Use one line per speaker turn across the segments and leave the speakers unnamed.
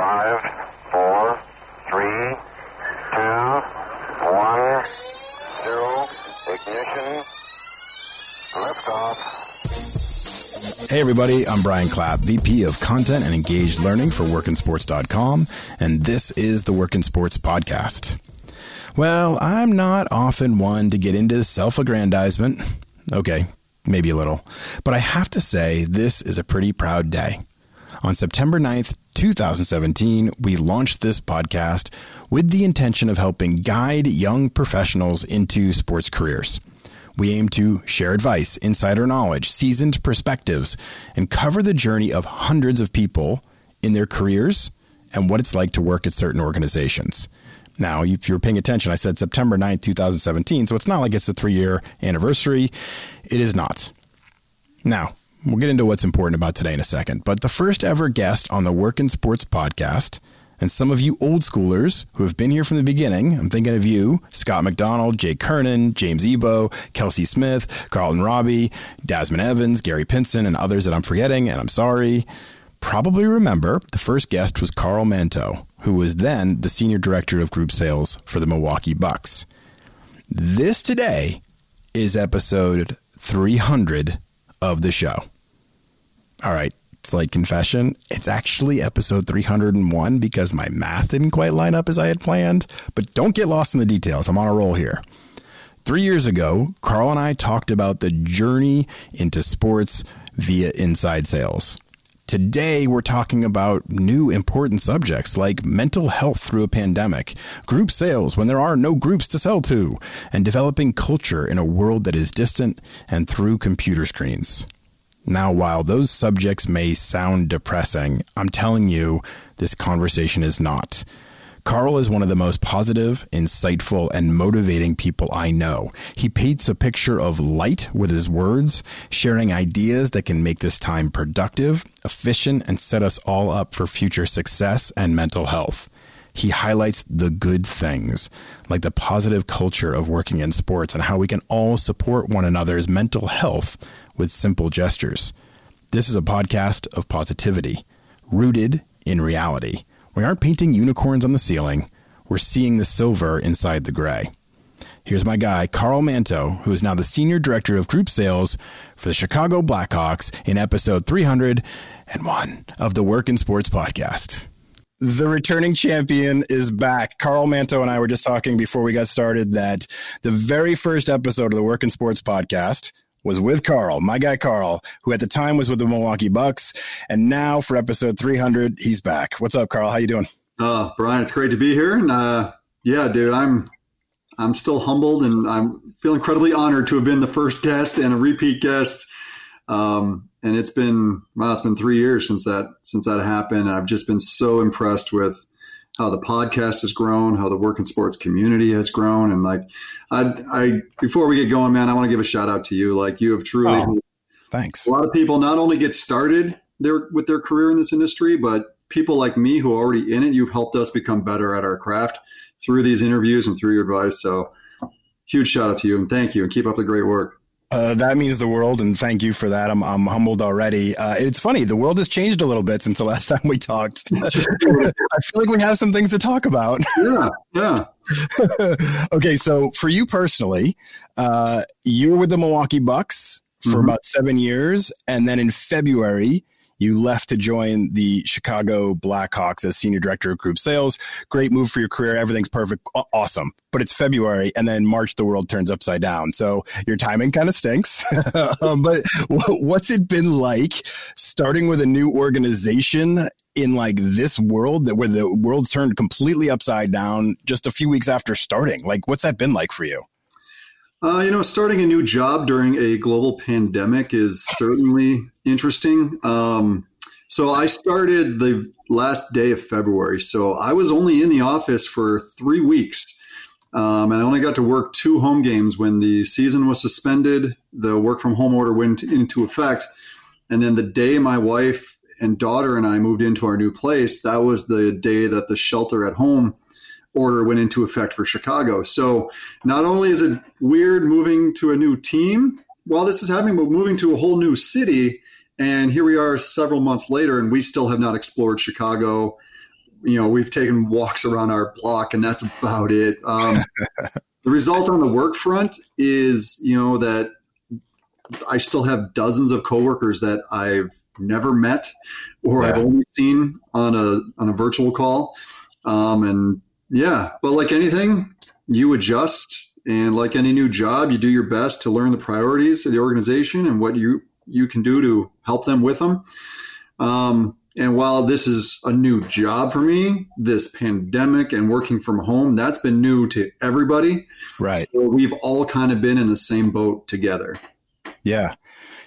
Five, four, three, two, one, zero. Ignition. Liftoff.
Hey, everybody, I'm Brian Clapp, VP of Content and Engaged Learning for WorkinSports.com, and this is the Work In Sports Podcast. Well, I'm not often one to get into self aggrandizement. Okay, maybe a little. But I have to say, this is a pretty proud day. On September 9th, 2017, we launched this podcast with the intention of helping guide young professionals into sports careers. We aim to share advice, insider knowledge, seasoned perspectives, and cover the journey of hundreds of people in their careers and what it's like to work at certain organizations. Now, if you're paying attention, I said September 9th, 2017, so it's not like it's a three year anniversary. It is not. Now, we'll get into what's important about today in a second, but the first ever guest on the Work In Sports podcast and some of you old schoolers who have been here from the beginning, I'm thinking of you, Scott MacDonald, Jay Kernen, James Ebo, Kelsey Smith, Carlton Robie, Dasmine Evans, Gary Pinson, and others that I'm forgetting, and I'm sorry. Probably remember the first guest was Carl Manteau, who was then the senior director of group sales for the Milwaukee Bucks. This today is episode 300 of the show. All right, slight confession. It's actually episode 301 because my math didn't quite line up as I had planned. But don't get lost in the details. I'm on a roll here. Three years ago, Carl and I talked about the journey into sports via inside sales. Today, we're talking about new important subjects like mental health through a pandemic, group sales when there are no groups to sell to, and developing culture in a world that is distant and through computer screens. Now, while those subjects may sound depressing, I'm telling you, this conversation is not. Carl is one of the most positive, insightful, and motivating people I know. He paints a picture of light with his words, sharing ideas that can make this time productive, efficient, and set us all up for future success and mental health. He highlights the good things, like the positive culture of working in sports and how we can all support one another's mental health with simple gestures. This is a podcast of positivity, rooted in reality. We aren't painting unicorns on the ceiling, we're seeing the silver inside the gray. Here's my guy, Carl Manteau, who is now the Senior Director of Group Sales for the Chicago Blackhawks in episode 301 of the Work In Sports Podcast. The returning champion is back. Carl Manteau and I were just talking before we got started that the very first episode of the Work In Sports Podcast was with Carl, my guy Carl, who at the time was with the Milwaukee Bucks, and now for episode 300, he's back. What's up, Carl? How you doing?
Uh, Brian, it's great to be here, and uh, yeah, dude, I'm I'm still humbled, and I'm feel incredibly honored to have been the first guest and a repeat guest. Um, and it's been wow, it's been three years since that since that happened. I've just been so impressed with how the podcast has grown, how the Work In Sports community has grown, and like, I, I before we get going, man, I want to give a shout out to you. Like, you have truly,
oh, thanks.
A lot of people not only get started their with their career in this industry, but people like me who are already in it, you've helped us become better at our craft through these interviews and through your advice. So, huge shout out to you and thank you, and keep up the great work.
Uh, that means the world, and thank you for that. I'm, I'm humbled already. Uh, it's funny, the world has changed a little bit since the last time we talked. I feel like we have some things to talk about.
Yeah, yeah.
okay, so for you personally, uh, you were with the Milwaukee Bucks for mm-hmm. about seven years, and then in February, you left to join the Chicago Blackhawks as senior director of group sales. Great move for your career. Everything's perfect. Awesome. But it's February and then March, the world turns upside down. So your timing kind of stinks. um, but what's it been like starting with a new organization in like this world that where the world's turned completely upside down just a few weeks after starting? Like, what's that been like for you?
Uh, you know, starting a new job during a global pandemic is certainly interesting. Um, so I started the last day of February. So I was only in the office for three weeks. Um, and I only got to work two home games when the season was suspended. The work from home order went into effect. And then the day my wife and daughter and I moved into our new place, that was the day that the shelter at home order went into effect for Chicago. So not only is it weird moving to a new team while this is happening, but moving to a whole new city. And here we are several months later, and we still have not explored Chicago you know, we've taken walks around our block, and that's about it. Um, the result on the work front is, you know, that I still have dozens of coworkers that I've never met or yeah. I've only seen on a on a virtual call. Um, and yeah, but like anything, you adjust. And like any new job, you do your best to learn the priorities of the organization and what you you can do to help them with them. Um, and while this is a new job for me, this pandemic and working from home, that's been new to everybody.
Right.
So we've all kind of been in the same boat together.
Yeah.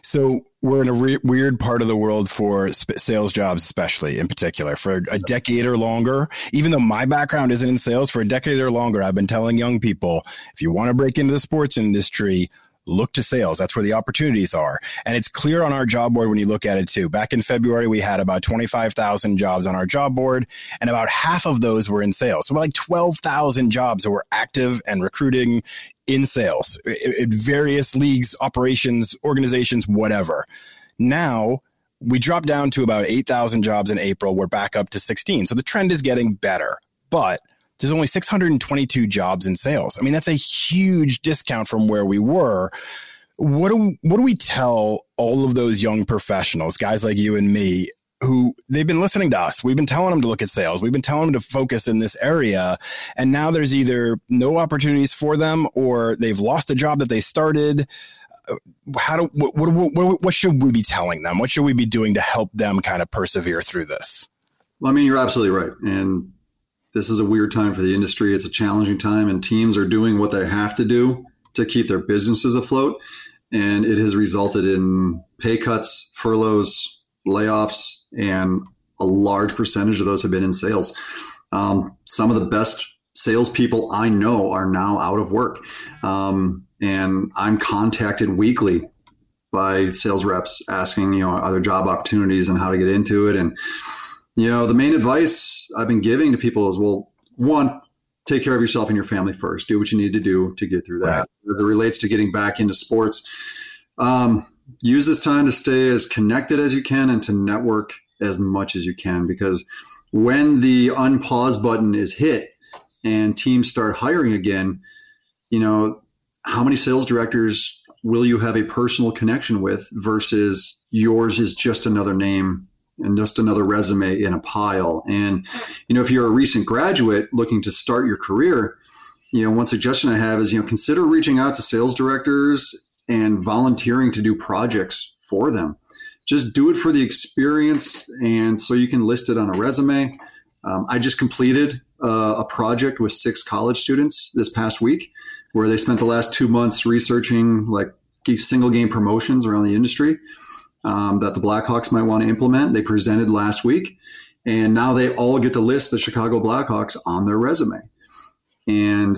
So we're in a re- weird part of the world for sp- sales jobs, especially in particular, for a decade or longer. Even though my background isn't in sales, for a decade or longer, I've been telling young people if you want to break into the sports industry, look to sales. That's where the opportunities are. And it's clear on our job board when you look at it too. Back in February, we had about 25,000 jobs on our job board, and about half of those were in sales. So, like 12,000 jobs that were active and recruiting in sales in various leagues, operations, organizations, whatever. Now, we dropped down to about 8,000 jobs in April. We're back up to 16. So the trend is getting better. But there's only 622 jobs in sales. I mean, that's a huge discount from where we were. What do what do we tell all of those young professionals, guys like you and me, who they've been listening to us. We've been telling them to look at sales. We've been telling them to focus in this area. And now there's either no opportunities for them or they've lost a job that they started. Uh, how do what, what, what, what should we be telling them? What should we be doing to help them kind of persevere through this?
Well, I mean, you're absolutely right. And this is a weird time for the industry. It's a challenging time, and teams are doing what they have to do to keep their businesses afloat. And it has resulted in pay cuts, furloughs, layoffs, and a large percentage of those have been in sales. Um, some of the best salespeople I know are now out of work. Um, and I'm contacted weekly by sales reps asking, you know, other job opportunities and how to get into it. And, you know, the main advice I've been giving to people is, well, one, take care of yourself and your family first. Do what you need to do to get through that. Right. As it relates to getting back into sports, um, use this time to stay as connected as you can and to network as much as you can because when the unpause button is hit and teams start hiring again, you know, how many sales directors will you have a personal connection with versus yours is just another name and just another resume in a pile. And, you know, if you're a recent graduate looking to start your career, you know, one suggestion I have is, you know, consider reaching out to sales directors and volunteering to do projects for them just do it for the experience and so you can list it on a resume. Um, I just completed uh, a project with six college students this past week where they spent the last two months researching like single game promotions around the industry um, that the Blackhawks might want to implement. They presented last week, and now they all get to list the Chicago Blackhawks on their resume. And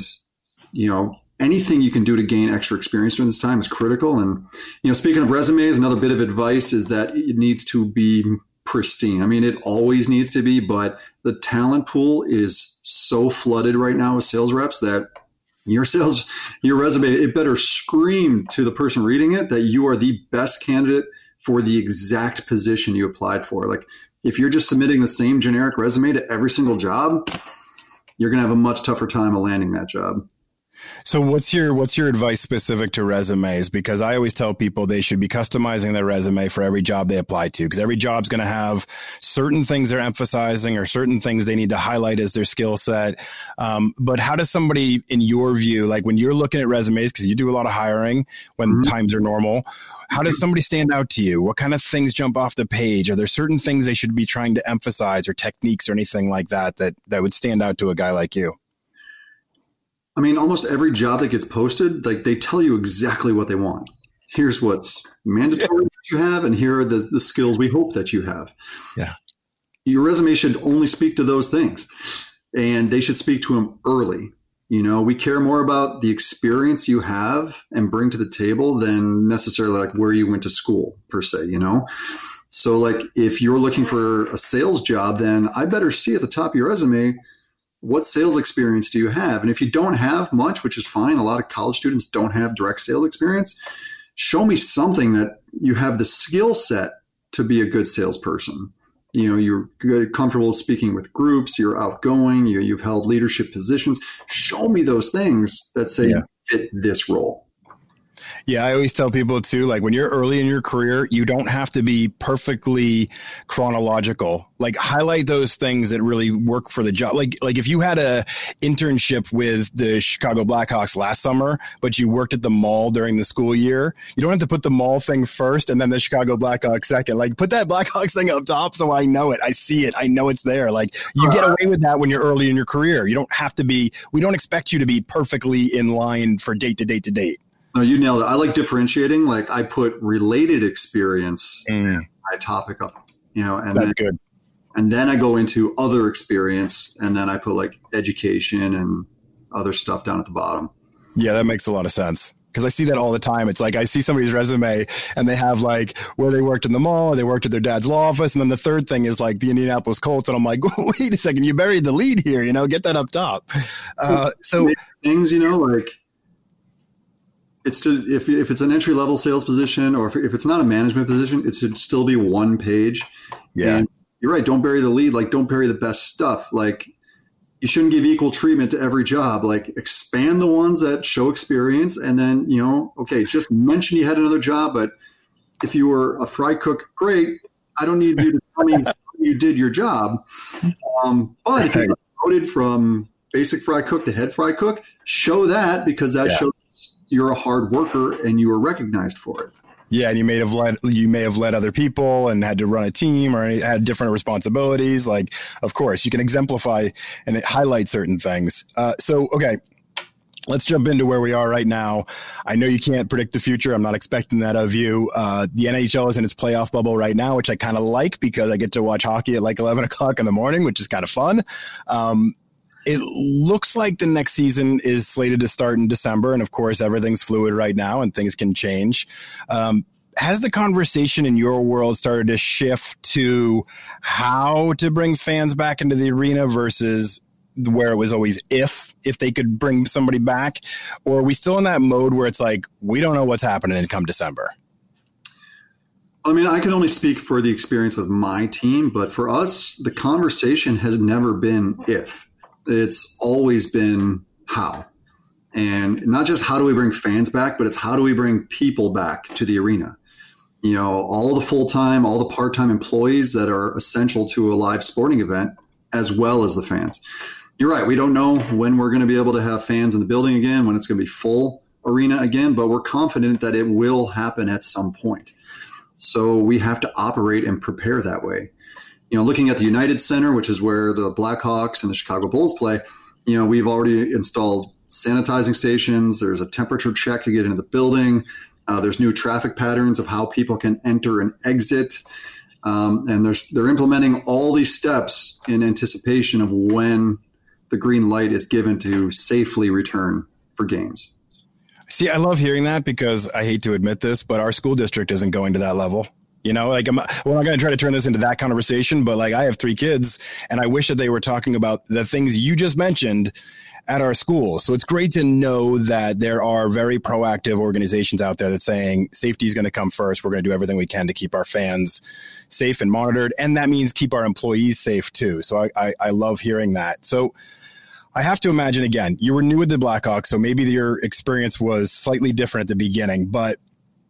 you know, anything you can do to gain extra experience during this time is critical. And, you know, speaking of resumes, another bit of advice is that it needs to be pristine. I mean, it always needs to be, but the talent pool is so flooded right now with sales reps that your sales, your resume, it better scream to the person reading it that you are the best candidate for the exact position you applied for. Like, if you're just submitting the same generic resume to every single job, you're going to have a much tougher time of landing that job.
So what's your what's your advice specific to resumes? Because I always tell people they should be customizing their resume for every job they apply to, because every job's going to have certain things they're emphasizing or certain things they need to highlight as their skill set. Um, but how does somebody, in your view, like when you're looking at resumes, because you do a lot of hiring when mm-hmm. times are normal, how does somebody stand out to you? What kind of things jump off the page? Are there certain things they should be trying to emphasize or techniques or anything like that that that would stand out to a guy like you?
I mean, almost every job that gets posted, like they tell you exactly what they want. Here's what's mandatory yeah. that you have, and here are the, the skills we hope that you have.
Yeah.
Your resume should only speak to those things, and they should speak to them early. You know, we care more about the experience you have and bring to the table than necessarily like where you went to school, per se, you know? So, like, if you're looking for a sales job, then I better see at the top of your resume what sales experience do you have? And if you don't have much, which is fine, a lot of college students don't have direct sales experience, show me something that you have the skill set to be a good salesperson. you know you're good comfortable speaking with groups you're outgoing you, you've held leadership positions show me those things that say yeah. fit this role
yeah, I always tell people too, like when you're early in your career, you don't have to be perfectly chronological. Like highlight those things that really work for the job. Like like if you had a internship with the Chicago Blackhawks last summer, but you worked at the mall during the school year, you don't have to put the mall thing first and then the Chicago Blackhawks second. Like put that Blackhawks thing up top so I know it. I see it. I know it's there. Like you get away with that when you're early in your career. You don't have to be we don't expect you to be perfectly in line for date to date to date.
No, you nailed it. I like differentiating. Like I put related experience mm. my topic up, you know, and
that's
then,
good.
And then I go into other experience, and then I put like education and other stuff down at the bottom.
Yeah, that makes a lot of sense because I see that all the time. It's like I see somebody's resume and they have like where they worked in the mall, they worked at their dad's law office, and then the third thing is like the Indianapolis Colts, and I'm like, wait a second, you buried the lead here, you know, get that up top. Uh, so
things, you know, like it's to if, if it's an entry level sales position or if, if it's not a management position, it should still be one page.
Yeah. And
you're right. Don't bury the lead. Like don't bury the best stuff. Like you shouldn't give equal treatment to every job. Like expand the ones that show experience and then, you know, okay, just mention you had another job, but if you were a fry cook, great. I don't need you to tell me you did your job. Um, but if you promoted from basic fry cook to head fry cook, show that because that yeah. shows you're a hard worker and you are recognized for it.
Yeah, and you may have led you may have led other people and had to run a team or had different responsibilities. Like, of course, you can exemplify and highlight certain things. Uh, so, okay, let's jump into where we are right now. I know you can't predict the future. I'm not expecting that of you. Uh, the NHL is in its playoff bubble right now, which I kind of like because I get to watch hockey at like 11 o'clock in the morning, which is kind of fun. Um, it looks like the next season is slated to start in December, and of course, everything's fluid right now, and things can change. Um, has the conversation in your world started to shift to how to bring fans back into the arena versus where it was always if if they could bring somebody back? Or are we still in that mode where it's like we don't know what's happening in come december?
I mean i can only speak for the experience with my team but for us the conversation has never been if it's always been how. And not just how do we bring fans back, but it's how do we bring people back to the arena. You know, all the full time, all the part time employees that are essential to a live sporting event, as well as the fans. You're right. We don't know when we're going to be able to have fans in the building again, when it's going to be full arena again, but we're confident that it will happen at some point. So we have to operate and prepare that way you know, looking at the United Center, which is where the Blackhawks and the Chicago Bulls play, you know, we've already installed sanitizing stations. There's a temperature check to get into the building. Uh, there's new traffic patterns of how people can enter and exit. Um, and there's, they're implementing all these steps in anticipation of when the green light is given to safely return for games.
See, I love hearing that because I hate to admit this, but our school district isn't going to that level. You know, like I'm, we're not going to try to turn this into that conversation, but like I have three kids and I wish that they were talking about the things you just mentioned at our school. So it's great to know that there are very proactive organizations out there that saying safety is going to come first. We're going to do everything we can to keep our fans safe and monitored. And that means keep our employees safe too. So I, I, I love hearing that. So I have to imagine again, you were new with the Blackhawks, so maybe your experience was slightly different at the beginning, but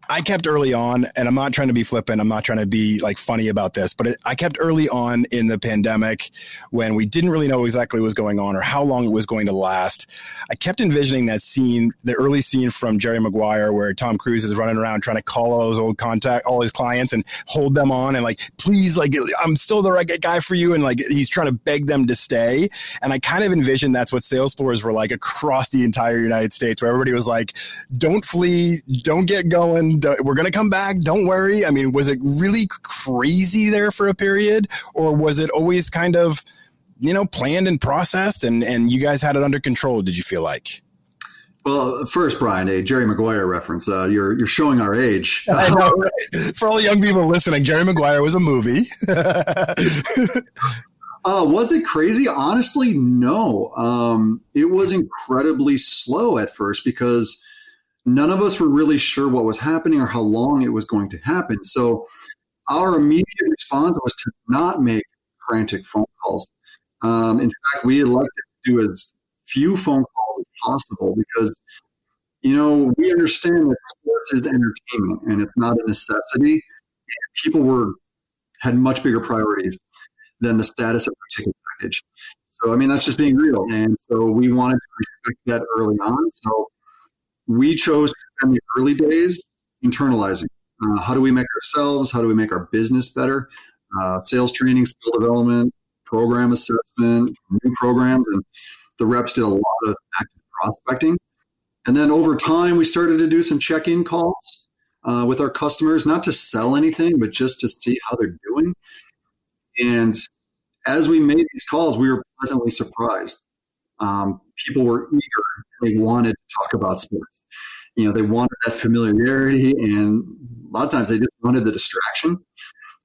I kept early on, and I'm not trying to be flippant. I'm not trying to be like funny about this, but it, I kept early on in the pandemic when we didn't really know exactly what was going on or how long it was going to last. I kept envisioning that scene, the early scene from Jerry Maguire, where Tom Cruise is running around trying to call all those old contact, all his clients, and hold them on, and like, please, like, I'm still the right guy for you, and like, he's trying to beg them to stay. And I kind of envisioned that's what sales floors were like across the entire United States, where everybody was like, "Don't flee, don't get going." We're going to come back. Don't worry. I mean, was it really crazy there for a period, or was it always kind of, you know, planned and processed, and and you guys had it under control? Did you feel like?
Well, first, Brian, a Jerry Maguire reference. Uh, you're you're showing our age.
Know, right? For all the young people listening, Jerry Maguire was a movie.
Uh, was it crazy? Honestly, no. Um, it was incredibly slow at first because none of us were really sure what was happening or how long it was going to happen. So our immediate response was to not make frantic phone calls. Um, in fact, we elected to do as few phone calls as possible because, you know, we understand that sports is entertainment and it's not a necessity. People were had much bigger priorities than the status of a ticket package. So, I mean, that's just being real. And so we wanted to respect that early on. So we chose spend the early days internalizing. Uh, how do we make ourselves? How do we make our business better? Uh, sales training, skill development, program assessment, new programs, and the reps did a lot of active prospecting. And then over time, we started to do some check-in calls uh, with our customers, not to sell anything, but just to see how they're doing. And as we made these calls, we were pleasantly surprised. Um, people were eager; they wanted to talk about sports. You know, they wanted that familiarity, and a lot of times they just wanted the distraction.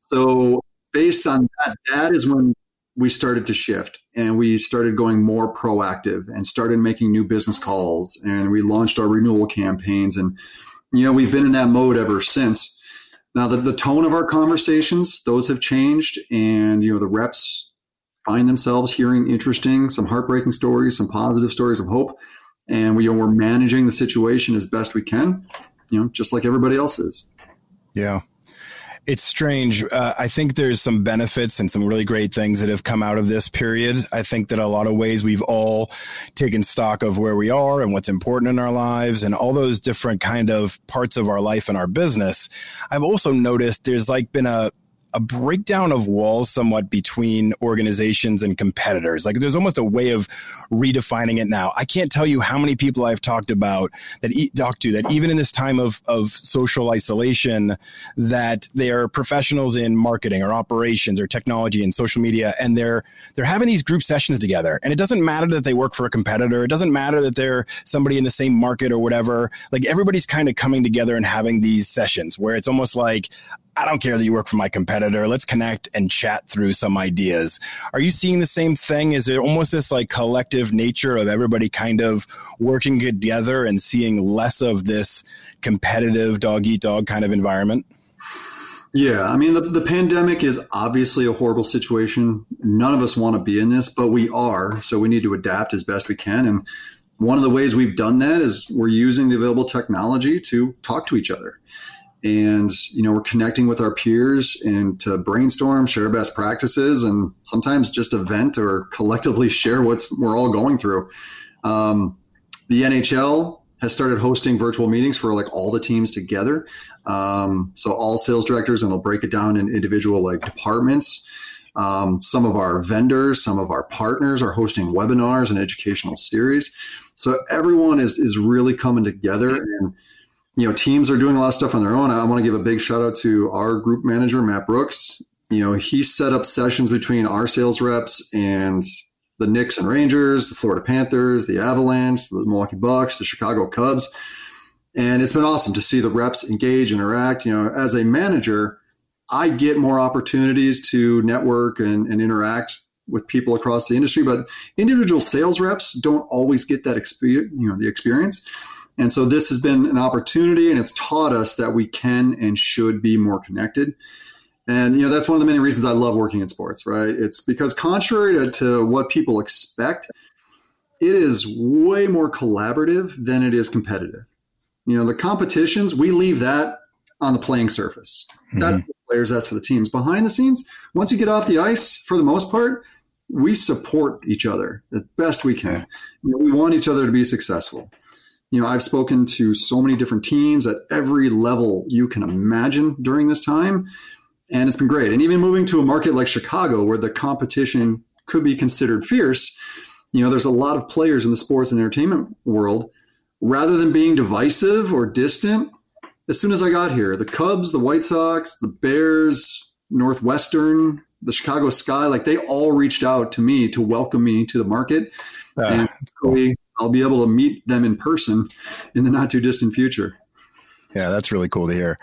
So, based on that, that is when we started to shift and we started going more proactive and started making new business calls and we launched our renewal campaigns and you know we've been in that mode ever since now the, the tone of our conversations those have changed and you know the reps find themselves hearing interesting some heartbreaking stories some positive stories of hope and we, you know, we're managing the situation as best we can you know just like everybody else is
yeah it's strange. Uh, I think there's some benefits and some really great things that have come out of this period. I think that a lot of ways we've all taken stock of where we are and what's important in our lives and all those different kind of parts of our life and our business. I've also noticed there's like been a a breakdown of walls somewhat between organizations and competitors. Like there's almost a way of redefining it now. I can't tell you how many people I've talked about that e- talked to that even in this time of, of social isolation, that they are professionals in marketing or operations or technology and social media, and they're they're having these group sessions together. And it doesn't matter that they work for a competitor. It doesn't matter that they're somebody in the same market or whatever. Like everybody's kind of coming together and having these sessions where it's almost like I don't care that you work for my competitor. Let's connect and chat through some ideas. Are you seeing the same thing? Is it almost this like collective nature of everybody kind of working together and seeing less of this competitive dog eat dog kind of environment?
Yeah, I mean, the, the pandemic is obviously a horrible situation. None of us want to be in this, but we are. So we need to adapt as best we can. And one of the ways we've done that is we're using the available technology to talk to each other and you know we're connecting with our peers and to brainstorm share best practices and sometimes just event or collectively share what's we're all going through. Um, the nhl has started hosting virtual meetings for like all the teams together. Um, so all sales directors and they'll break it down in individual like departments. Um, some of our vendors some of our partners are hosting webinars and educational series. So everyone is is really coming together and you know, teams are doing a lot of stuff on their own. I want to give a big shout out to our group manager, Matt Brooks. You know, he set up sessions between our sales reps and the Knicks and Rangers, the Florida Panthers, the Avalanche, the Milwaukee Bucks, the Chicago Cubs. And it's been awesome to see the reps engage, and interact. You know, as a manager, I get more opportunities to network and, and interact with people across the industry, but individual sales reps don't always get that experience, you know, the experience. And so this has been an opportunity and it's taught us that we can and should be more connected. And you know that's one of the many reasons I love working in sports, right? It's because contrary to, to what people expect, it is way more collaborative than it is competitive. You know, the competitions, we leave that on the playing surface. Mm-hmm. That's for the players, that's for the teams. Behind the scenes, once you get off the ice, for the most part, we support each other the best we can. You know, we want each other to be successful you know, I've spoken to so many different teams at every level you can imagine during this time, and it's been great. And even moving to a market like Chicago, where the competition could be considered fierce, you know, there's a lot of players in the sports and entertainment world. Rather than being divisive or distant, as soon as I got here, the Cubs, the White Sox, the Bears, Northwestern, the Chicago Sky, like they all reached out to me to welcome me to the market. Uh, and we I'll be able to meet them in person in the not too distant future.
Yeah, that's really cool to hear.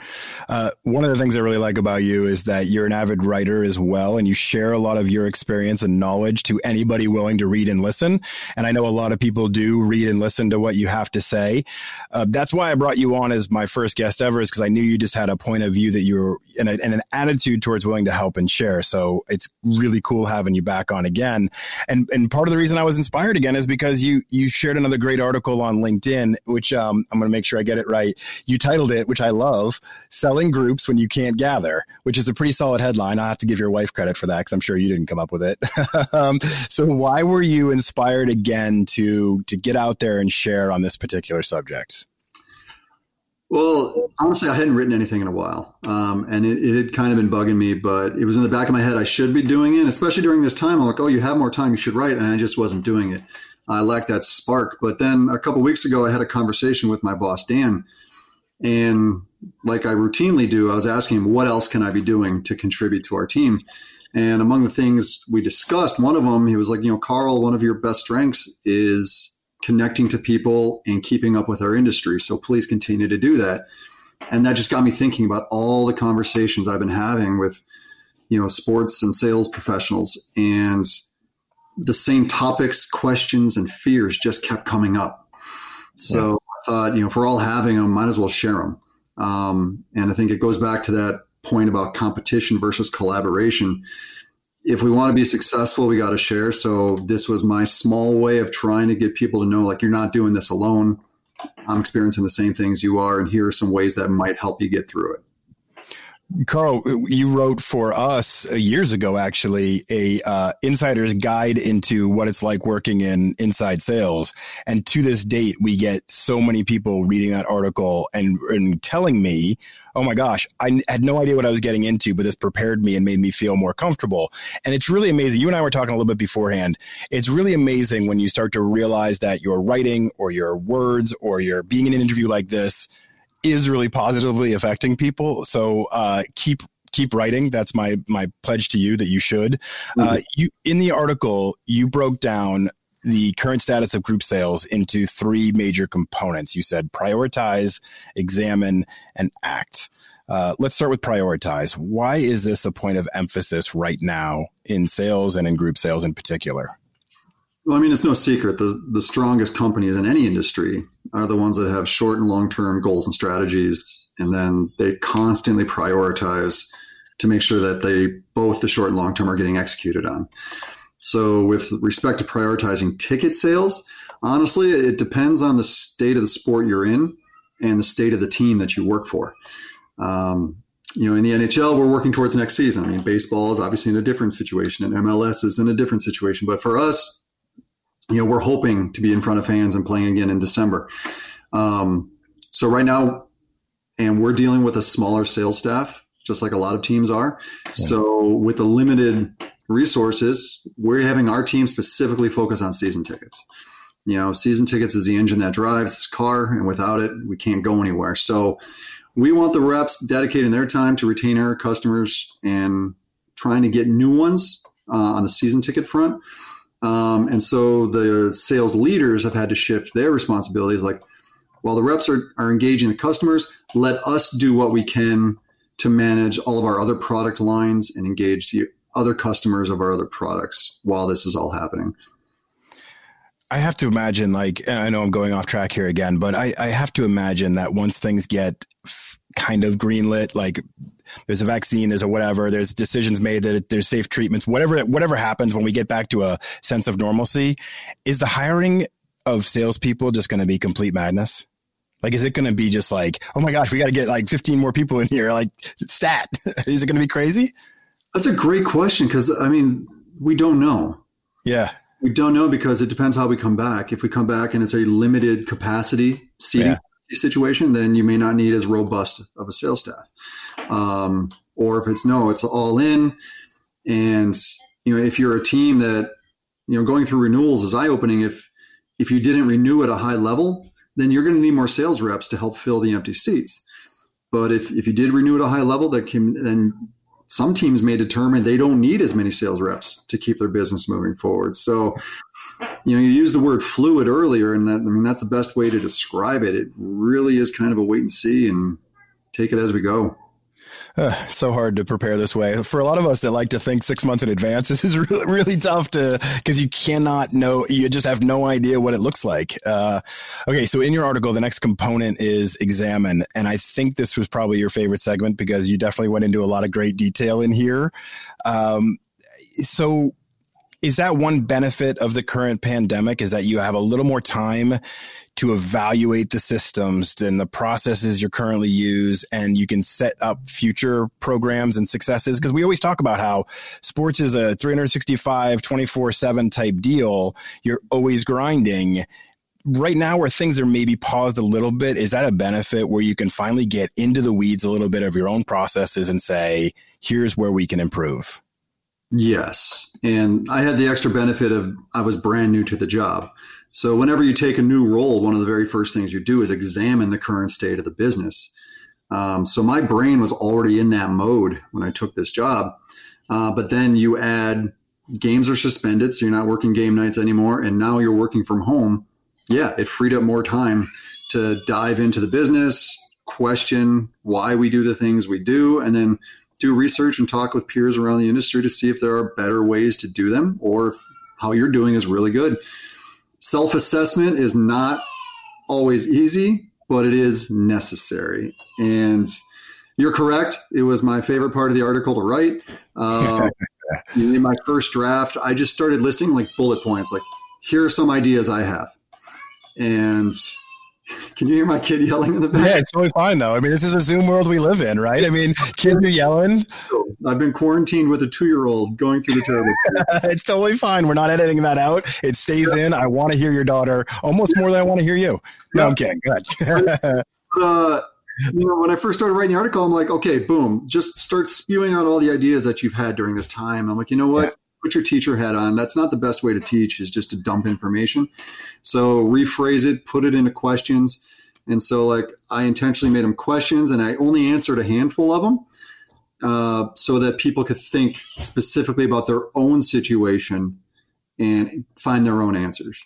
Uh, one of the things I really like about you is that you're an avid writer as well, and you share a lot of your experience and knowledge to anybody willing to read and listen. And I know a lot of people do read and listen to what you have to say. Uh, that's why I brought you on as my first guest ever, is because I knew you just had a point of view that you were and, and an attitude towards willing to help and share. So it's really cool having you back on again. And and part of the reason I was inspired again is because you you shared another great article on LinkedIn, which um, I'm going to make sure I get it right. You titled it, which I love, Selling Groups When You Can't Gather, which is a pretty solid headline. I have to give your wife credit for that because I'm sure you didn't come up with it. um, so why were you inspired again to, to get out there and share on this particular subject?
Well, honestly, I hadn't written anything in a while, um, and it, it, had kind of been bugging me. But it was in the back of my head. I should be doing it, especially during this time. I'm like, oh, you have more time, you should write, and I just wasn't doing it. I lacked that spark. But then a couple weeks ago, I had a conversation with my boss Dan, and like I routinely do, I was asking him, what else can I be doing to contribute to our team? And among the things we discussed, one of them, he was like, you know, Carl, one of your best strengths is connecting to people and keeping up with our industry. So please continue to do that. And that just got me thinking about all the conversations I've been having with, you know, sports and sales professionals. And the same topics, questions, and fears just kept coming up. So thought, you know, if we're all having them, might as well share them. Um, and I think it goes back to that point about competition versus collaboration. If we want to be successful, we got to share. So this was my small way of trying to get people to know, like, you're not doing this alone. I'm experiencing the same things you are, and here are some ways that might help you get through it.
Carl, you wrote for us years ago, actually, a uh, insider's guide into what it's like working in inside sales. And to this date, we get so many people reading that article and, and telling me, "Oh my gosh, I had no idea what I was getting into, but this prepared me and made me feel more comfortable." And it's really amazing. You and I were talking a little bit beforehand. It's really amazing when you start to realize that your writing or your words or your being in an interview like this is really positively affecting people. So uh, keep keep writing. That's my my pledge to you that you should. Uh, mm-hmm. Uh, you in the article you broke down the current status of group sales into three major components. You said prioritize, examine, and act. Uh, let's start with prioritize. Why is this a point of emphasis right now in sales and in group sales in particular?
Well, I mean, it's no secret the the strongest companies in any industry are the ones that have short and long term goals and strategies, and then they constantly prioritize to make sure that they both the short and long term are getting executed on. So, with respect to prioritizing ticket sales, honestly, it depends on the state of the sport you're in and the state of the team that you work for. Um, you know, in the NHL, we're working towards next season. I mean, baseball is obviously in a different situation, and MLS is in a different situation. But for us, you know, we're hoping to be in front of fans and playing again in December. Um, so right now, and we're dealing with a smaller sales staff, just like a lot of teams are. Yeah. So with the limited resources, we're having our team specifically focus on season tickets. You know, season tickets is the engine that drives this car, and without it, we can't go anywhere. So we want the reps dedicating their time to retain our customers and trying to get new ones uh, on the season ticket front. Um, and so the sales leaders have had to shift their responsibilities. Like, while the reps are, are engaging the customers, let us do what we can to manage all of our other product lines and engage the other customers of our other products while this is all happening.
I have to imagine, like, I know I'm going off track here again, but I, I have to imagine that once things get f- kind of greenlit, like there's a vaccine, there's a whatever, there's decisions made that there's safe treatments, whatever, whatever happens when we get back to a sense of normalcy, is the hiring of salespeople just going to be complete madness? Like, is it going to be just like, oh my gosh, we got to get like 15 more people in here? Like, stat. is it going to be crazy?
That's a great question because, I mean, we don't know.
Yeah.
We don't know because it depends how we come back. If we come back and it's a limited capacity seating yeah. situation, then you may not need as robust of a sales staff. Um, or if it's no, it's all in. And you know, if you're a team that you know going through renewals is eye opening. If if you didn't renew at a high level, then you're going to need more sales reps to help fill the empty seats. But if, if you did renew at a high level, that can then some teams may determine they don't need as many sales reps to keep their business moving forward. So, you know, you used the word fluid earlier, and that I mean that's the best way to describe it. It really is kind of a wait and see and take it as we go.
Uh, so hard to prepare this way for a lot of us that like to think six months in advance. This is really, really tough to because you cannot know. You just have no idea what it looks like. Uh, okay, so in your article, the next component is examine, and I think this was probably your favorite segment because you definitely went into a lot of great detail in here. Um, so is that one benefit of the current pandemic is that you have a little more time to evaluate the systems and the processes you're currently use and you can set up future programs and successes because we always talk about how sports is a 365 24/7 type deal you're always grinding right now where things are maybe paused a little bit is that a benefit where you can finally get into the weeds a little bit of your own processes and say here's where we can improve
Yes. And I had the extra benefit of I was brand new to the job. So whenever you take a new role, one of the very first things you do is examine the current state of the business. Um, so my brain was already in that mode when I took this job. Uh, but then you add games are suspended, so you're not working game nights anymore, and now you're working from home. Yeah, it freed up more time to dive into the business, question why we do the things we do, and then do research and talk with peers around the industry to see if there are better ways to do them or how you're doing is really good. Self assessment is not always easy, but it is necessary. And you're correct. It was my favorite part of the article to write. Uh, in my first draft, I just started listing like bullet points, like, here are some ideas I have. And can you hear my kid yelling in the back?
Yeah, it's totally fine though. I mean, this is a Zoom world we live in, right? I mean, kids are yelling.
I've been quarantined with a two-year-old going through the terrible.
it's totally fine. We're not editing that out. It stays yeah. in. I want to hear your daughter almost more than I want to hear you. No, yeah. I'm kidding. Good.
uh, you know, when I first started writing the article, I'm like, okay, boom, just start spewing out all the ideas that you've had during this time. I'm like, you know what? Put your teacher hat on. That's not the best way to teach, is just to dump information. So rephrase it, put it into questions. And so, like, I intentionally made them questions and I only answered a handful of them uh, so that people could think specifically about their own situation and find their own answers.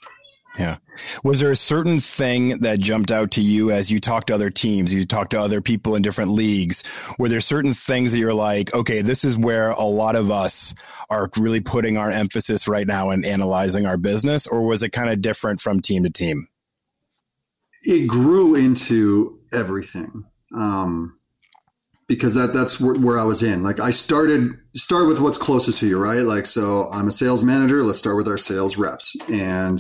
Yeah. Was there a certain thing that jumped out to you as you talked to other teams, you talked to other people in different leagues? Were there certain things that you're like, okay, this is where a lot of us are really putting our emphasis right now in analyzing our business? Or was it kind of different from team to team?
It grew into everything. Um, because that that's where, where, I was in. Like I started start with what's closest to you, right? Like so I'm a sales manager, let's start with our sales reps. And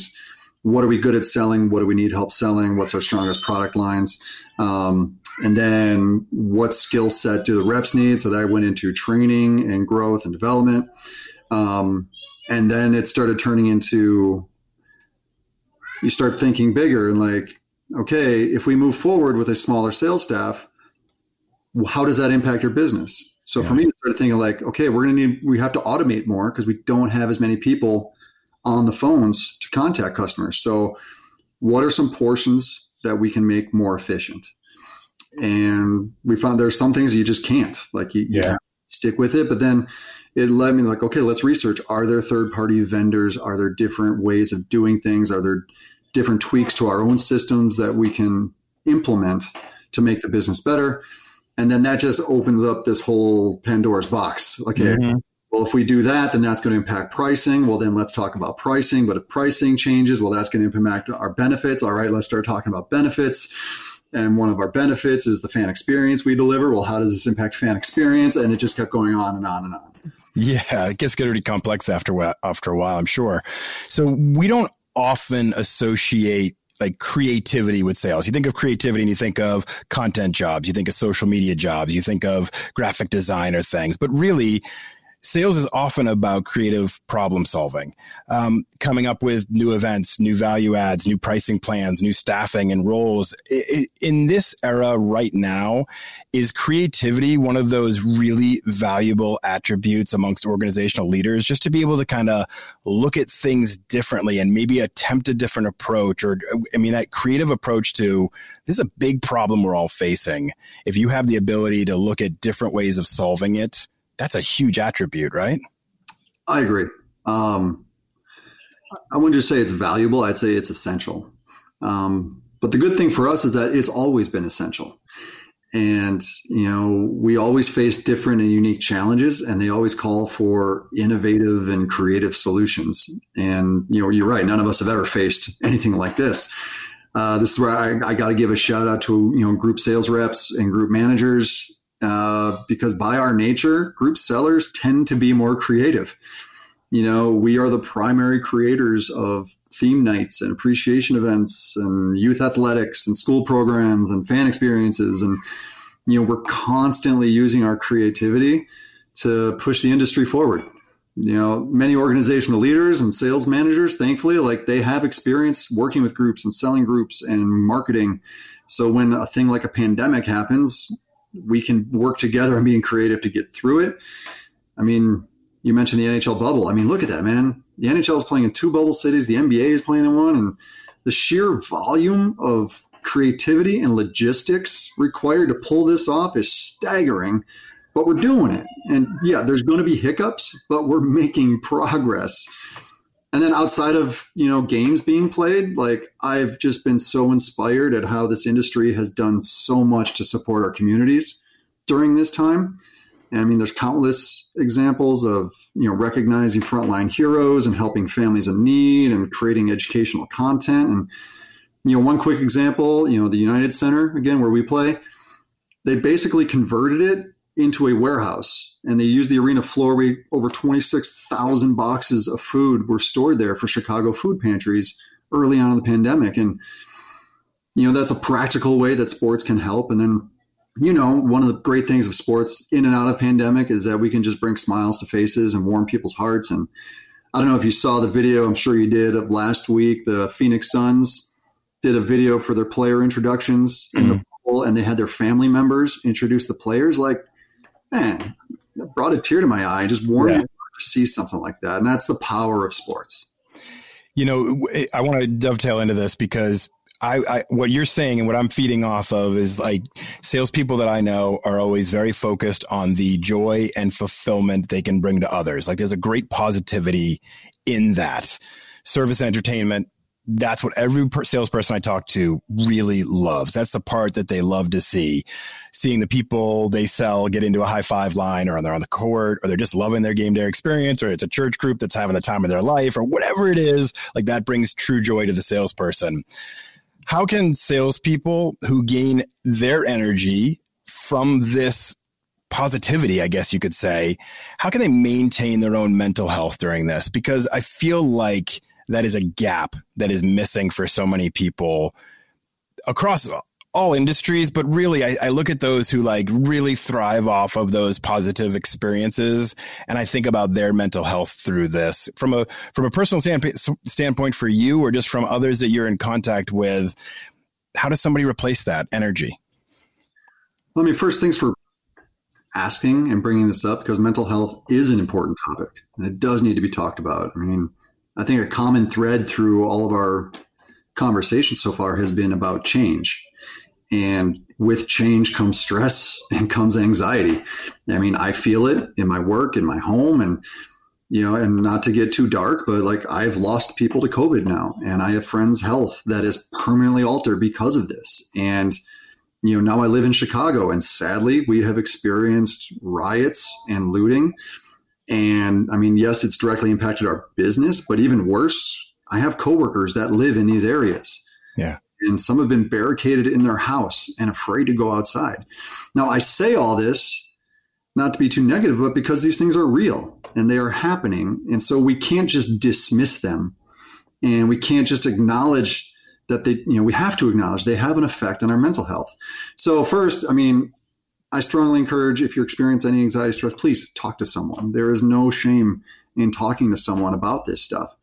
what are we good at selling? What do we need help selling? What's our strongest product lines? Um, and then what skill set do the reps need? So that I went into training and growth and development. Um, and then it started turning into you start thinking bigger and like, okay, if we move forward with a smaller sales staff, how does that impact your business? So yeah. for me, I started thinking like, okay, we're going to need, we have to automate more because we don't have as many people on the phones to contact customers. So, what are some portions that we can make more efficient? And we found there's some things you just can't. Like you, yeah. You stick with it, but then it led me like, okay, let's research. Are there third party vendors? Are there different ways of doing things? Are there different tweaks to our own systems that we can implement to make the business better? And then that just opens up this whole Pandora's box. Okay, mm-hmm. Well, if we do that, then that's going to impact pricing. Well, then let's talk about pricing. But if pricing changes, well, that's going to impact our benefits. All right, let's start talking about benefits. And one of our benefits is the fan experience we deliver. Well, how does this impact fan experience? And it just kept going on and on and on.
Yeah, it gets pretty complex after after a while, I'm sure. So we don't often associate like creativity with sales. You think of creativity and you think of content jobs, you think of social media jobs, you think of graphic designer things, but really sales is often about creative problem solving, um, coming up with new events, new value adds, new pricing plans, new staffing and roles. In this era right now, is creativity one of those really valuable attributes amongst organizational leaders just to be able to kind of look at things differently and maybe attempt a different approach or i mean that creative approach to this is a big problem we're all facing if you have the ability to look at different ways of solving it that's a huge attribute, right?
I agree. Um, I wouldn't just say it's valuable. I'd say it's essential. Um, but the good thing for us is that it's always been essential. And, you know, we always face different and unique challenges and they always call for innovative and creative solutions. And, you know, you're right. None of us have ever faced anything like this. Uh, this is where I, I got to give a shout out to, you know, group sales reps and group managers, uh, because by our nature, group sellers tend to be more creative. You know, we are the primary creators of theme nights and appreciation events and youth athletics and school programs and fan experiences. And you know we're constantly using our creativity to push the industry forward. You know many organizational leaders and sales managers thankfully like they have experience working with groups and selling groups and marketing. So when a thing like a pandemic happens we can work together and being creative to get through it i mean you mentioned the nhl bubble i mean look at that man the NHL is playing in two bubble cities, the NBA is playing in one, and the sheer volume of creativity and logistics required to pull this off is staggering. But we're doing it. And yeah, there's going to be hiccups, but we're making progress. And then outside of, you know, games being played, like I've just been so inspired at how this industry has done so much to support our communities during this time. I mean, there's countless examples of you know recognizing frontline heroes and helping families in need and creating educational content. And you know, one quick example, you know, the United Center again, where we play, they basically converted it into a warehouse, and they used the arena floor. We over 26,000 boxes of food were stored there for Chicago food pantries early on in the pandemic, and you know that's a practical way that sports can help. And then you know, one of the great things of sports in and out of pandemic is that we can just bring smiles to faces and warm people's hearts. And I don't know if you saw the video, I'm sure you did, of last week. The Phoenix Suns did a video for their player introductions mm-hmm. in the mm-hmm. bowl, and they had their family members introduce the players. Like, man, it brought a tear to my eye. Just warmed yeah. to see something like that. And that's the power of sports.
You know, eh, I want to dovetail into this because I, I, what you're saying and what I'm feeding off of is like salespeople that I know are always very focused on the joy and fulfillment they can bring to others. Like there's a great positivity in that. Service entertainment, that's what every salesperson I talk to really loves. That's the part that they love to see. Seeing the people they sell get into a high five line or they're on the court or they're just loving their game day experience or it's a church group that's having the time of their life or whatever it is. Like that brings true joy to the salesperson how can salespeople who gain their energy from this positivity, I guess you could say, how can they maintain their own mental health during this? Because I feel like that is a gap that is missing for so many people across all industries, but really I, I, look at those who like really thrive off of those positive experiences. And I think about their mental health through this from a, from a personal standpoint, standpoint for you or just from others that you're in contact with. How does somebody replace that energy?
Well, I mean, first things for asking and bringing this up because mental health is an important topic and it does need to be talked about. I mean, I think a common thread through all of our conversations so far has been about change and with change comes stress and comes anxiety. I mean, I feel it in my work, in my home, and you know, and not to get too dark, but like I've lost people to COVID now, and I have friends' health that is permanently altered because of this. And you know, now I live in Chicago, and sadly, we have experienced riots and looting. And I mean, yes, it's directly impacted our business, but even worse, I have coworkers that live in these areas.
Yeah
and some have been barricaded in their house and afraid to go outside. Now, I say all this not to be too negative, but because these things are real and they are happening. And so we can't just dismiss them and we can't just acknowledge that they, you know, we have to acknowledge they have an effect on our mental health. So, first, I mean, I strongly encourage if you experience any anxiety, stress, please talk to someone. There is no shame in talking to someone about this stuff.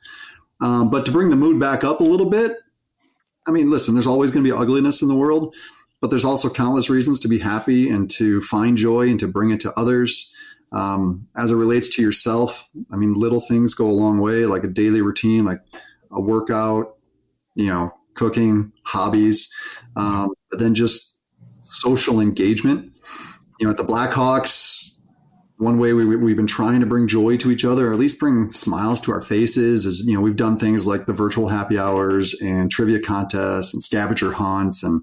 Um, but to bring the mood back up a little bit, I mean, listen, there's always going to be ugliness in the world, but there's also countless reasons to be happy and to find joy and to bring it to others. Um, as it relates to yourself, I mean, little things go a long way, like a daily routine, like a workout, you know, cooking, hobbies, um, but then just social engagement. You know, at the Blackhawks, one way we, we've been trying to bring joy to each other, or at least bring smiles to our faces, is you know we've done things like the virtual happy hours and trivia contests and scavenger hunts, and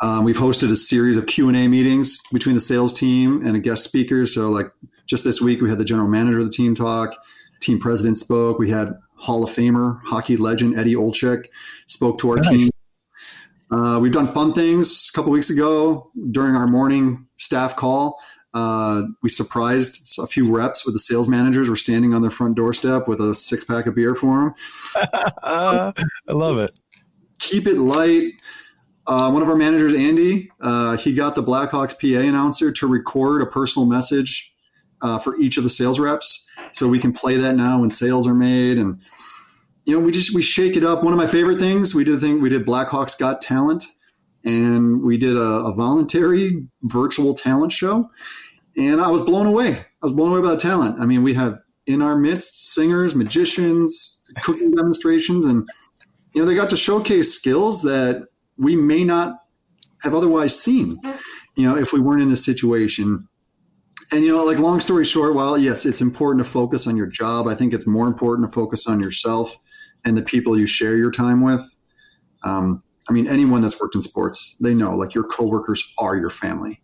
um, we've hosted a series of Q and A meetings between the sales team and a guest speaker. So like just this week, we had the general manager of the team talk, team president spoke, we had Hall of Famer, hockey legend Eddie Olczyk spoke to our nice. team. Uh, we've done fun things a couple weeks ago during our morning staff call. Uh, we surprised a few reps with the sales managers. We're standing on their front doorstep with a six pack of beer for them.
I love it.
Keep it light. Uh, one of our managers, Andy, uh, he got the Blackhawks PA announcer to record a personal message uh, for each of the sales reps, so we can play that now when sales are made. And you know, we just we shake it up. One of my favorite things we did a thing we did Blackhawks Got Talent and we did a, a, voluntary virtual talent show and i was blown away. I was blown away by the talent. I mean we have in our midst singers magicians cooking demonstrations and you know they got to showcase skills that we may not have otherwise seen you know if we weren't in this situation. And you know like long story short while yes it's important to focus on your job i think it's more important to focus on yourself and the people you share your time with um, I mean, anyone that's worked in sports, they know like your coworkers are your family.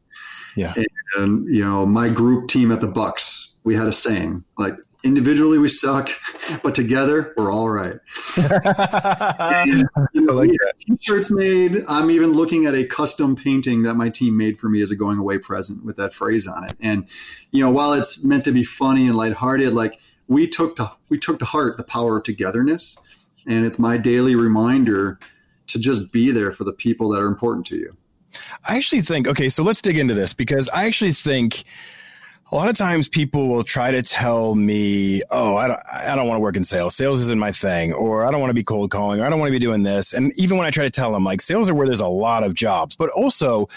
Yeah.
And, and you know, my group team at the Bucks, we had a saying like individually we suck, but together we're all right. and, you know, like T-shirts made. I'm even looking at a custom painting that my team made for me as a going away present with that phrase on it. And you know, while it's meant to be funny and lighthearted, like we took to we took to heart the power of togetherness, and it's my daily reminder to just be there for the people that are important to you.
I actually think, okay, so let's dig into this because I actually think a lot of times people will try to tell me, "Oh, I don't, I don't want to work in sales. Sales isn't my thing," or "I don't want to be cold calling," or "I don't want to be doing this." And even when I try to tell them, like, sales are where there's a lot of jobs, but also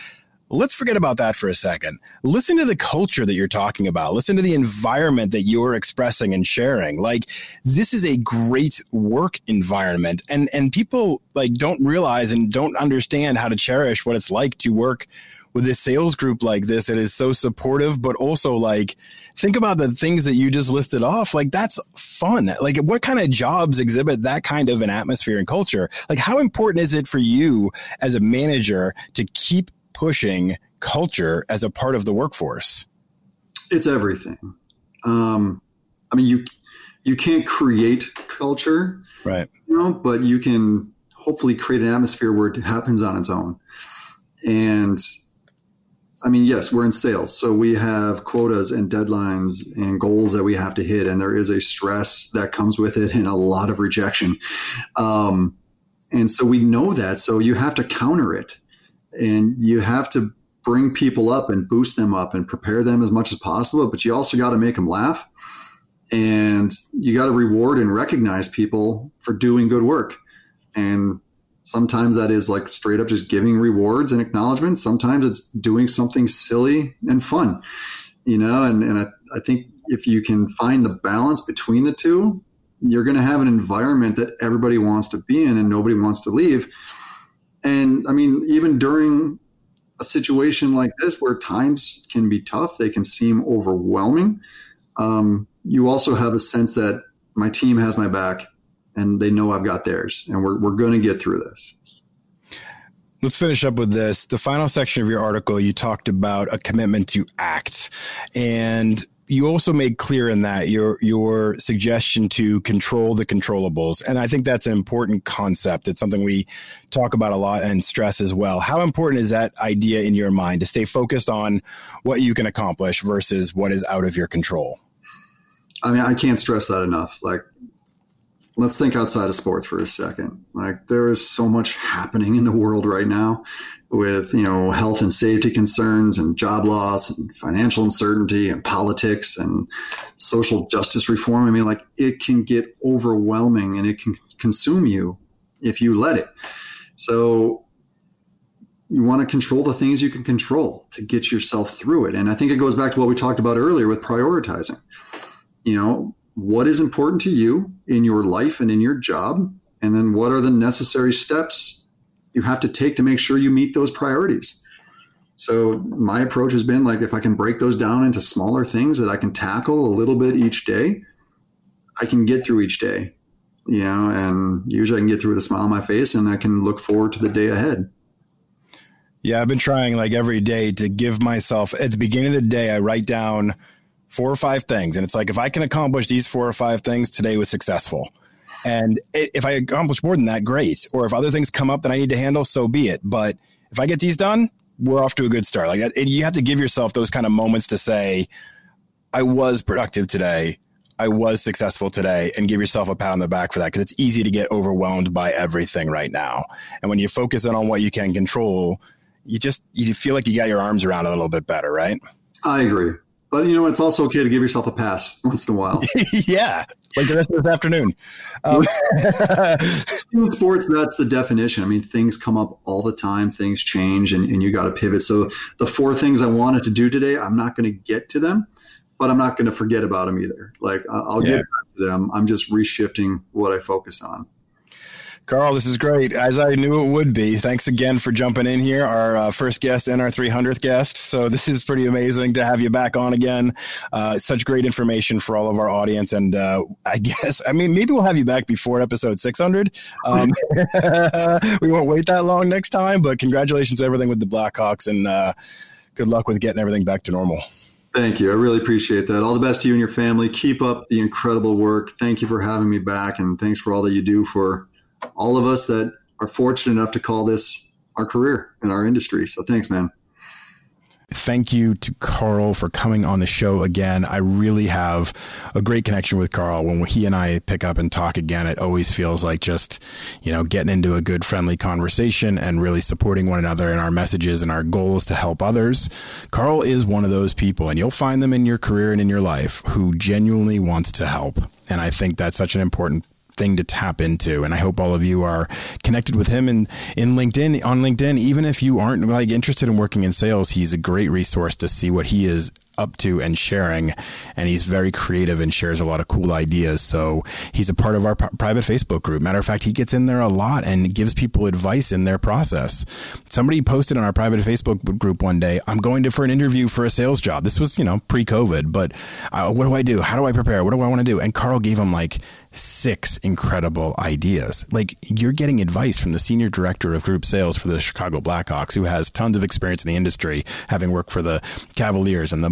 let's forget about that for a second. Listen to the culture that you're talking about. Listen to the environment that you're expressing and sharing. Like this is a great work environment and and people like don't realize and don't understand how to cherish what it's like to work with a sales group like this it is so supportive but also like think about the things that you just listed off like that's fun like what kind of jobs exhibit that kind of an atmosphere and culture like how important is it for you as a manager to keep pushing culture as a part of the workforce?
It's everything. Um, I mean, you you can't create culture,
right?
You know, but you can hopefully create an atmosphere where it happens on its own. And I mean, yes, we're in sales, so we have quotas and deadlines and goals that we have to hit, and there is a stress that comes with it and a lot of rejection. Um, and so we know that, so you have to counter it and you have to bring people up and boost them up and prepare them as much as possible but you also got to make them laugh. And you got to reward and recognize people for doing good work. And sometimes that is like straight up just giving rewards and acknowledgement sometimes it's doing something silly and fun you know? And, and I, I think if you can find the balance between the two you're going to have an environment that everybody wants to be in and nobody wants to leave and I mean, even during a situation like this where times can be tough, they can seem overwhelming. Um, you also have a sense that my team has my back and they know I've got theirs, and we're, we're going to get through this.
Let's finish up with this. The final section of your article, you talked about a commitment to act. And you also made clear in that your your suggestion to control the controllables and i think that's an important concept. It's something we talk about a lot and stress as well. How important is that idea in your mind to stay focused on what you can accomplish versus what is out of your control?
I mean i can't stress that enough. Like let's think outside of sports for a second. Like there is so much happening in the world right now with you know health and safety concerns and job loss and financial uncertainty and politics and social justice reform. I mean like it can get overwhelming and it can consume you if you let it. So you want to control the things you can control to get yourself through it. And i think it goes back to what we talked about earlier with prioritizing. You know what is important to you in your life and in your job? And then what are the necessary steps you have to take to make sure you meet those priorities. So my approach has been like if I can break those down into smaller things that I can tackle a little bit each day, I can get through each day. You know, and usually I can get through with a smile on my face and I can look forward to the day ahead.
Yeah, I've been trying like every day to give myself at the beginning of the day, I write down four or five things. And it's like, if I can accomplish these four or five things, today was successful. And if I accomplish more than that, great. Or if other things come up that I need to handle, so be it. But if I get these done, we're off to a good start. Like you have to give yourself those kind of moments to say, I was productive today. I was successful today and give yourself a pat on the back for that because it's easy to get overwhelmed by everything right now. And when you focus in on what you can control, you just you feel like you got your arms around it a little bit better, right?
I agree. But you know, it's also okay to give yourself a pass once in a while.
yeah, like the rest of this afternoon. Um,
in sports, that's the definition. I mean, things come up all the time, things change, and, and you got to pivot. So the four things I wanted to do today, I'm not going to get to them, but I'm not going to forget about them either. Like I'll yeah. get to them. I'm just reshifting what I focus on.
Carl, this is great, as I knew it would be. Thanks again for jumping in here, our uh, first guest and our 300th guest. So this is pretty amazing to have you back on again. Uh, such great information for all of our audience, and uh, I guess I mean maybe we'll have you back before episode 600. Um, we won't wait that long next time, but congratulations to everything with the Blackhawks, and uh, good luck with getting everything back to normal.
Thank you. I really appreciate that. All the best to you and your family. Keep up the incredible work. Thank you for having me back, and thanks for all that you do for all of us that are fortunate enough to call this our career in our industry. So thanks, man.
Thank you to Carl for coming on the show again. I really have a great connection with Carl. When he and I pick up and talk again, it always feels like just, you know, getting into a good, friendly conversation and really supporting one another in our messages and our goals to help others. Carl is one of those people, and you'll find them in your career and in your life who genuinely wants to help. And I think that's such an important thing to tap into. And I hope all of you are connected with him in, in LinkedIn, on LinkedIn. Even if you aren't like interested in working in sales, he's a great resource to see what he is up to and sharing. And he's very creative and shares a lot of cool ideas. So he's a part of our p- private Facebook group. Matter of fact, he gets in there a lot and gives people advice in their process. Somebody posted on our private Facebook group one day, I'm going to for an interview for a sales job. This was, you know, pre COVID, but uh, what do I do? How do I prepare? What do I want to do? And Carl gave him like six incredible ideas. Like you're getting advice from the senior director of group sales for the Chicago Blackhawks, who has tons of experience in the industry, having worked for the Cavaliers and the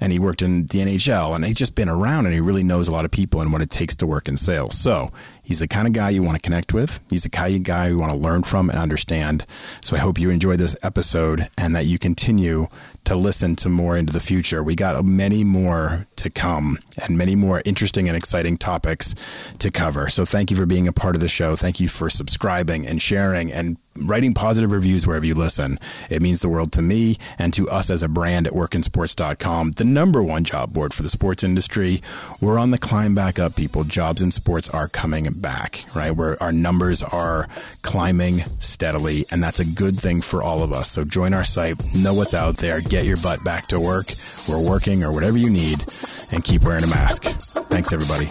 And he worked in the NHL, and he's just been around, and he really knows a lot of people and what it takes to work in sales. So He's the kind of guy you want to connect with. He's the kind of guy you want to learn from and understand. So I hope you enjoyed this episode and that you continue to listen to more into the future. We got many more to come and many more interesting and exciting topics to cover. So thank you for being a part of the show. Thank you for subscribing and sharing and writing positive reviews wherever you listen. It means the world to me and to us as a brand at workinsports.com, the number one job board for the sports industry. We're on the climb back up, people. Jobs in sports are coming back, right? Where our numbers are climbing steadily, and that's a good thing for all of us. So join our site, know what's out there, get your butt back to work. We're working or whatever you need, and keep wearing a mask. Thanks, everybody.